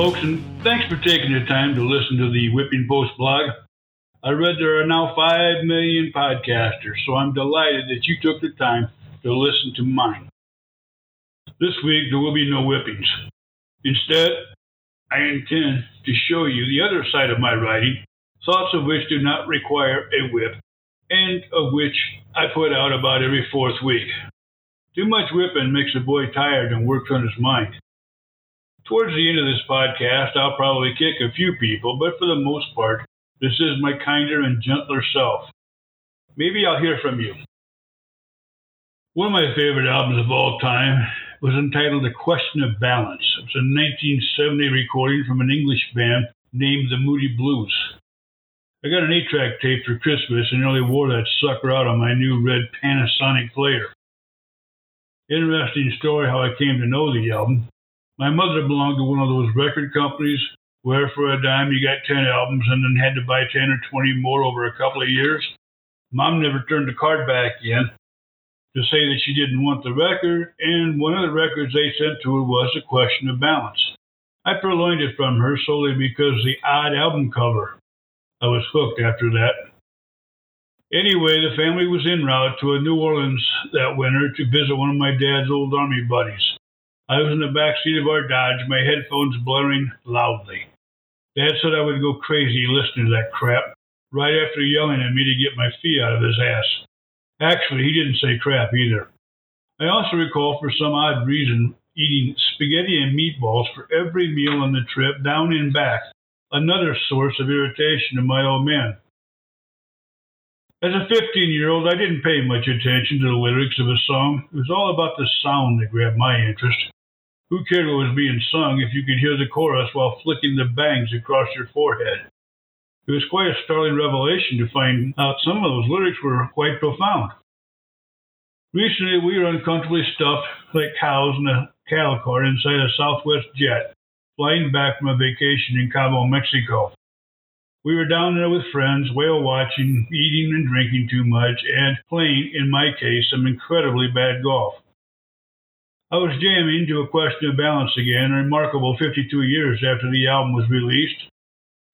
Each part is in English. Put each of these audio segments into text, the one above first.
Folks, and thanks for taking the time to listen to the Whipping Post blog. I read there are now 5 million podcasters, so I'm delighted that you took the time to listen to mine. This week, there will be no whippings. Instead, I intend to show you the other side of my writing, thoughts of which do not require a whip, and of which I put out about every fourth week. Too much whipping makes a boy tired and works on his mind. Towards the end of this podcast, I'll probably kick a few people, but for the most part, this is my kinder and gentler self. Maybe I'll hear from you. One of my favorite albums of all time was entitled The Question of Balance. It was a 1970 recording from an English band named the Moody Blues. I got an 8 track tape for Christmas and nearly wore that sucker out on my new red Panasonic player. Interesting story how I came to know the album. My mother belonged to one of those record companies where for a dime you got 10 albums and then had to buy 10 or 20 more over a couple of years. Mom never turned the card back in to say that she didn't want the record, and one of the records they sent to her was A Question of Balance. I purloined it from her solely because the odd album cover. I was hooked after that. Anyway, the family was en route to New Orleans that winter to visit one of my dad's old army buddies. I was in the back seat of our Dodge, my headphones blaring loudly. Dad said I would go crazy listening to that crap, right after yelling at me to get my fee out of his ass. Actually, he didn't say crap either. I also recall, for some odd reason, eating spaghetti and meatballs for every meal on the trip down and back, another source of irritation to my old man. As a 15 year old, I didn't pay much attention to the lyrics of a song. It was all about the sound that grabbed my interest. Who cared what was being sung if you could hear the chorus while flicking the bangs across your forehead? It was quite a startling revelation to find out some of those lyrics were quite profound. Recently, we were uncomfortably stuffed like cows in a cattle car inside a Southwest jet, flying back from a vacation in Cabo, Mexico. We were down there with friends, whale watching, eating and drinking too much, and playing, in my case, some incredibly bad golf. I was jamming to a question of balance again, remarkable 52 years after the album was released,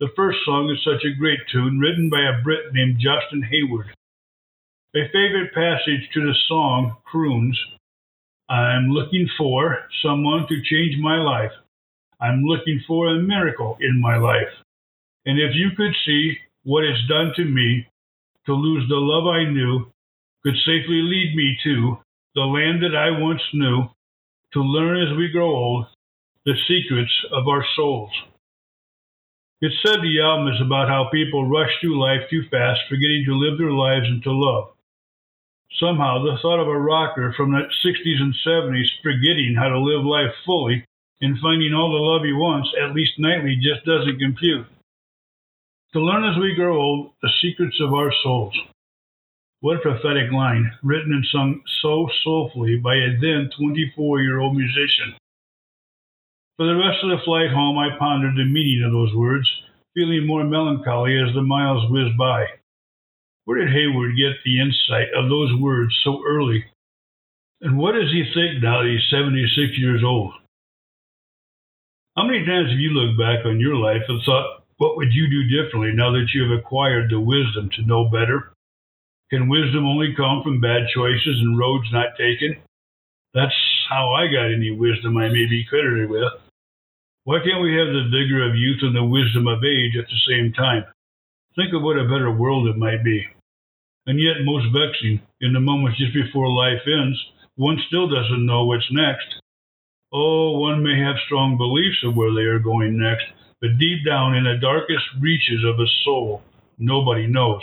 the first song is such a great tune, written by a Brit named Justin Hayward. A favorite passage to the song croons I'm looking for someone to change my life. I'm looking for a miracle in my life. And if you could see what it's done to me, to lose the love I knew, could safely lead me to the land that I once knew, to learn as we grow old the secrets of our souls. It's said the album is about how people rush through life too fast, forgetting to live their lives and to love. Somehow, the thought of a rocker from the 60s and 70s forgetting how to live life fully and finding all the love he wants, at least nightly, just doesn't compute. To learn as we grow old the secrets of our souls. What a prophetic line, written and sung so soulfully by a then 24 year old musician. For the rest of the flight home, I pondered the meaning of those words, feeling more melancholy as the miles whizzed by. Where did Hayward get the insight of those words so early? And what does he think now that he's 76 years old? How many times have you looked back on your life and thought, what would you do differently now that you have acquired the wisdom to know better? Can wisdom only come from bad choices and roads not taken? That's how I got any wisdom I may be credited with. Why can't we have the vigor of youth and the wisdom of age at the same time? Think of what a better world it might be. And yet, most vexing, in the moments just before life ends, one still doesn't know what's next. Oh, one may have strong beliefs of where they are going next, but deep down in the darkest reaches of a soul, nobody knows.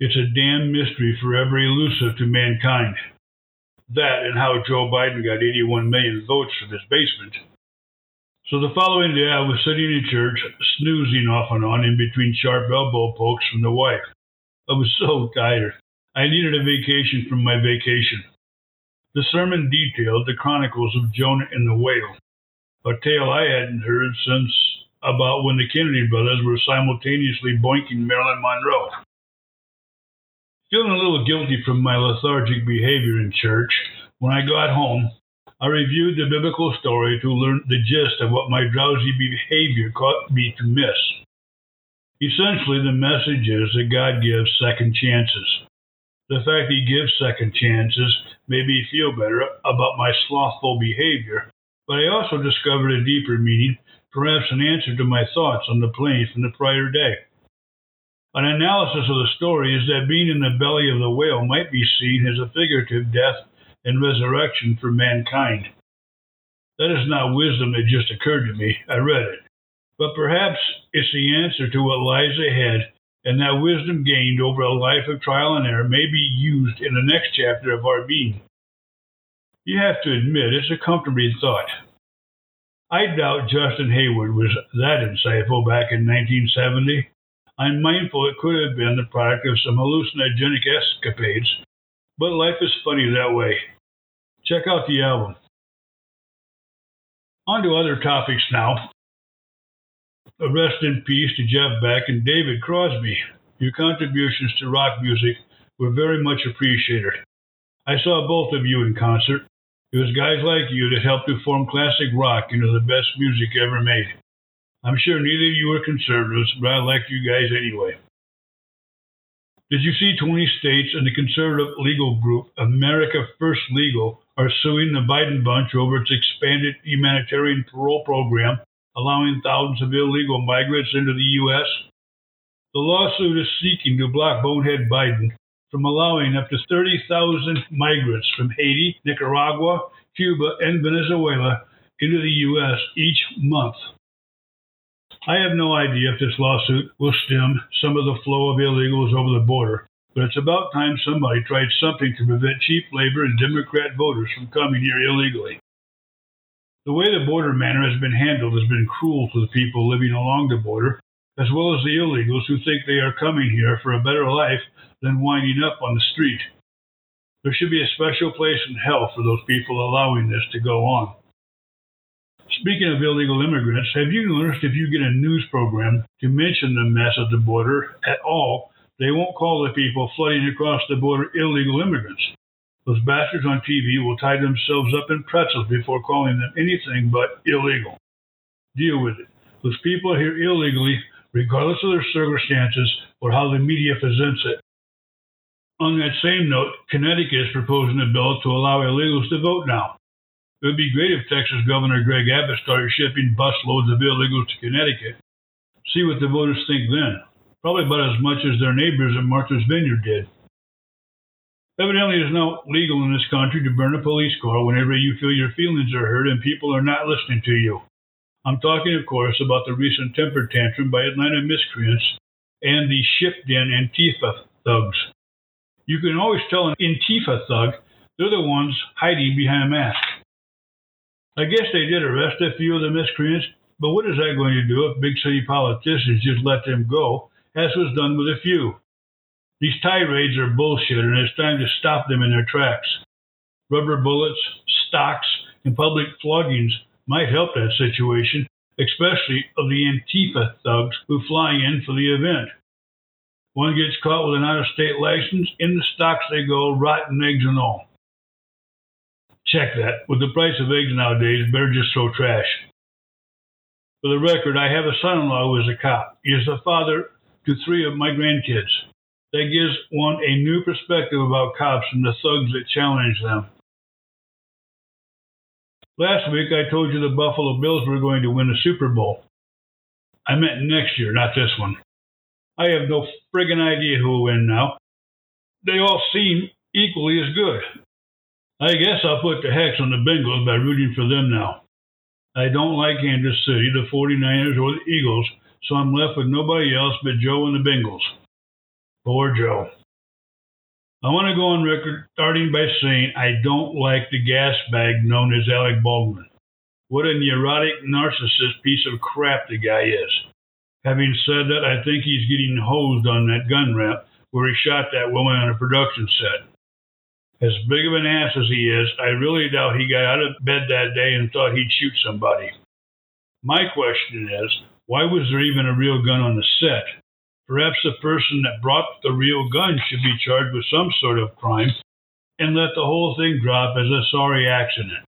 It's a damn mystery forever elusive to mankind. That and how Joe Biden got 81 million votes from his basement. So the following day, I was sitting in church, snoozing off and on in between sharp elbow pokes from the wife. I was so tired. I needed a vacation from my vacation. The sermon detailed the chronicles of Jonah and the whale, a tale I hadn't heard since about when the Kennedy brothers were simultaneously boinking Marilyn Monroe. Feeling a little guilty from my lethargic behavior in church, when I got home, I reviewed the biblical story to learn the gist of what my drowsy behavior caused me to miss. Essentially, the message is that God gives second chances. The fact He gives second chances made me feel better about my slothful behavior, but I also discovered a deeper meaning, perhaps an answer to my thoughts on the plane from the prior day. An analysis of the story is that being in the belly of the whale might be seen as a figurative death and resurrection for mankind. That is not wisdom that just occurred to me. I read it. But perhaps it's the answer to what lies ahead, and that wisdom gained over a life of trial and error may be used in the next chapter of our being. You have to admit, it's a comforting thought. I doubt Justin Hayward was that insightful back in 1970. I'm mindful it could have been the product of some hallucinogenic escapades, but life is funny that way. Check out the album. On to other topics now. Rest in peace to Jeff Beck and David Crosby. Your contributions to rock music were very much appreciated. I saw both of you in concert. It was guys like you that helped to form classic rock into the best music ever made. I'm sure neither of you are conservatives, but I like you guys anyway. Did you see 20 states and the conservative legal group America First Legal are suing the Biden bunch over its expanded humanitarian parole program, allowing thousands of illegal migrants into the U.S.? The lawsuit is seeking to block bonehead Biden from allowing up to 30,000 migrants from Haiti, Nicaragua, Cuba, and Venezuela into the U.S. each month. I have no idea if this lawsuit will stem some of the flow of illegals over the border, but it's about time somebody tried something to prevent cheap labor and Democrat voters from coming here illegally. The way the border matter has been handled has been cruel to the people living along the border, as well as the illegals who think they are coming here for a better life than winding up on the street. There should be a special place in hell for those people allowing this to go on. Speaking of illegal immigrants, have you noticed if you get a news program to mention the mess at the border at all, they won't call the people flooding across the border illegal immigrants? Those bastards on TV will tie themselves up in pretzels before calling them anything but illegal. Deal with it. Those people are here illegally, regardless of their circumstances or how the media presents it. On that same note, Connecticut is proposing a bill to allow illegals to vote now. It would be great if Texas Governor Greg Abbott started shipping busloads of illegals to Connecticut. See what the voters think then. Probably about as much as their neighbors at Martha's Vineyard did. Evidently, it is now legal in this country to burn a police car whenever you feel your feelings are hurt and people are not listening to you. I'm talking, of course, about the recent temper tantrum by Atlanta miscreants and the shift in Antifa thugs. You can always tell an Antifa thug, they're the ones hiding behind a mask. I guess they did arrest a few of the miscreants, but what is that going to do if big city politicians just let them go, as was done with a few? These tirades are bullshit, and it's time to stop them in their tracks. Rubber bullets, stocks, and public floggings might help that situation, especially of the Antifa thugs who fly in for the event. One gets caught with an out of state license, in the stocks they go, rotten eggs and all. Check that. With the price of eggs nowadays, better just throw trash. For the record, I have a son in law who is a cop. He is the father to three of my grandkids. That gives one a new perspective about cops and the thugs that challenge them. Last week, I told you the Buffalo Bills were going to win the Super Bowl. I meant next year, not this one. I have no friggin' idea who will win now. They all seem equally as good. I guess I'll put the hex on the Bengals by rooting for them now. I don't like Kansas City, the 49ers, or the Eagles, so I'm left with nobody else but Joe and the Bengals. Poor Joe. I want to go on record starting by saying I don't like the gas bag known as Alec Baldwin. What a neurotic narcissist piece of crap the guy is. Having said that, I think he's getting hosed on that gun ramp where he shot that woman on a production set. As big of an ass as he is, I really doubt he got out of bed that day and thought he'd shoot somebody. My question is, why was there even a real gun on the set? Perhaps the person that brought the real gun should be charged with some sort of crime and let the whole thing drop as a sorry accident.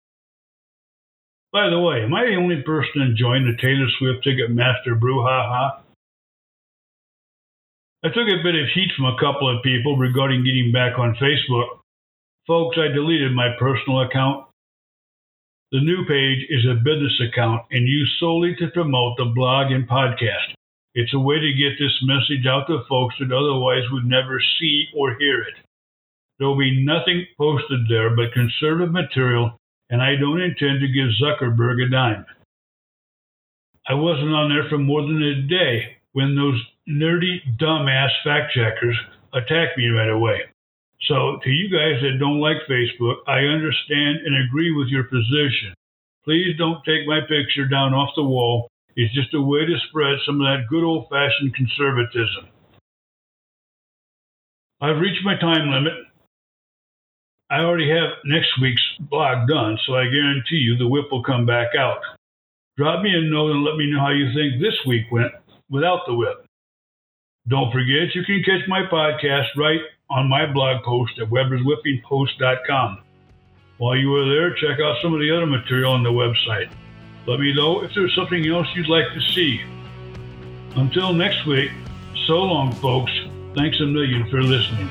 By the way, am I the only person enjoying the Taylor Swift Ticketmaster brouhaha? I took a bit of heat from a couple of people regarding getting back on Facebook. Folks, I deleted my personal account. The new page is a business account and used solely to promote the blog and podcast. It's a way to get this message out to folks that otherwise would never see or hear it. There will be nothing posted there but conservative material, and I don't intend to give Zuckerberg a dime. I wasn't on there for more than a day when those nerdy, dumbass fact checkers attacked me right away. So, to you guys that don't like Facebook, I understand and agree with your position. Please don't take my picture down off the wall it's just a way to spread some of that good old fashioned conservatism. I've reached my time limit. I already have next week's blog done, so I guarantee you the whip will come back out. Drop me a note and let me know how you think this week went without the whip. Don't forget, you can catch my podcast right on my blog post at weberswhippingpost.com. While you are there, check out some of the other material on the website. Let me know if there's something else you'd like to see. Until next week, so long, folks. Thanks a million for listening.